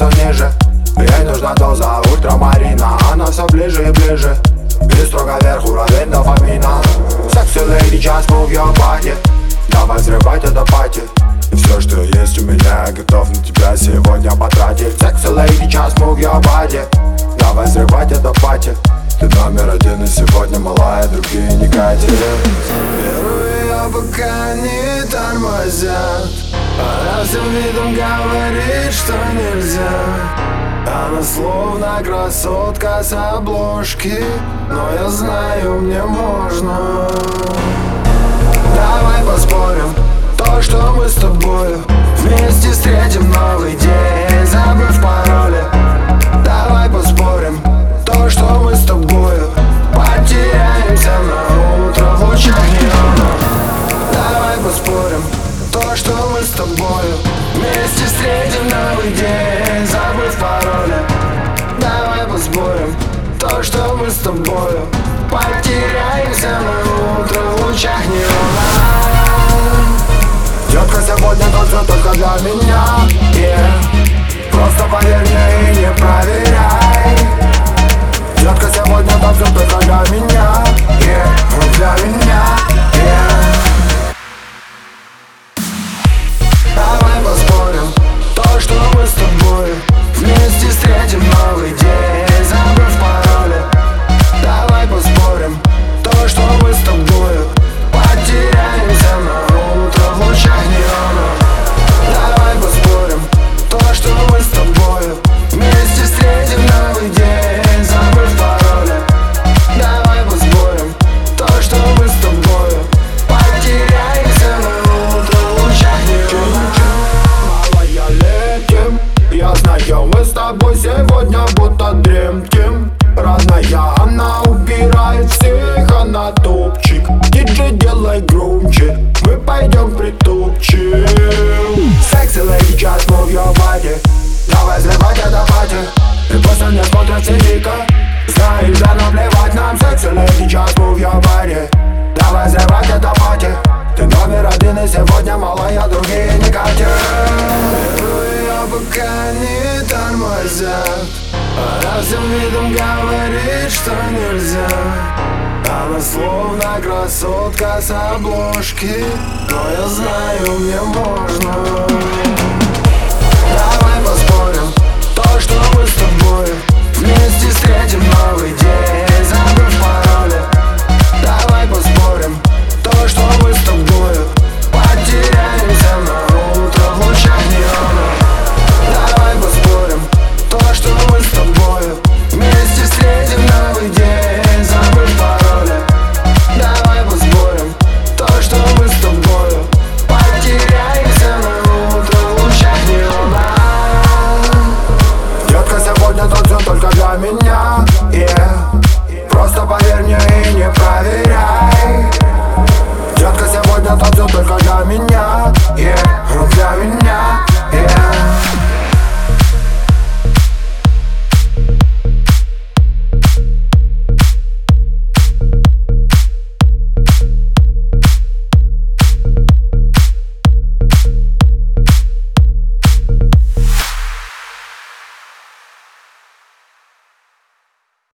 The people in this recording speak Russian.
все ниже. Ей нужна доза ультрамарина Она все ближе и ближе. И строго вверх уровень дофамина. Секси леди, just move your body. Давай взрывать это пати. Все, что есть у меня, готов на тебя сегодня потратить. Секси леди, just move your body. Давай взрывать это пати. Ты номер один и сегодня малая, другие не катят. Первые пока не тормозят. Она всем видом говорит, что нельзя? Она словно красотка с обложки Но я знаю, мне можно. Давай поспорим То, что мы с тобою Вместе встретим новый день. Забыв пароли Давай поспорим. То, что мы с тобою Потеряемся на утро в лучах неона Детка, сегодня танцует только для меня. Yeah. Просто поверь мне и не проверяй. Детка, сегодня Вместе И пусть на меня смотрят все дико Знаешь, да наплевать нам Sexy lady, just move your body Давай взрывать это пати. Ты номер один и сегодня малая, другие не катят. Я пока не тормозят. Она всем видом говорит, что нельзя. Она словно красотка с обложки. Но я знаю, мне можно. Давай поспорим. То, что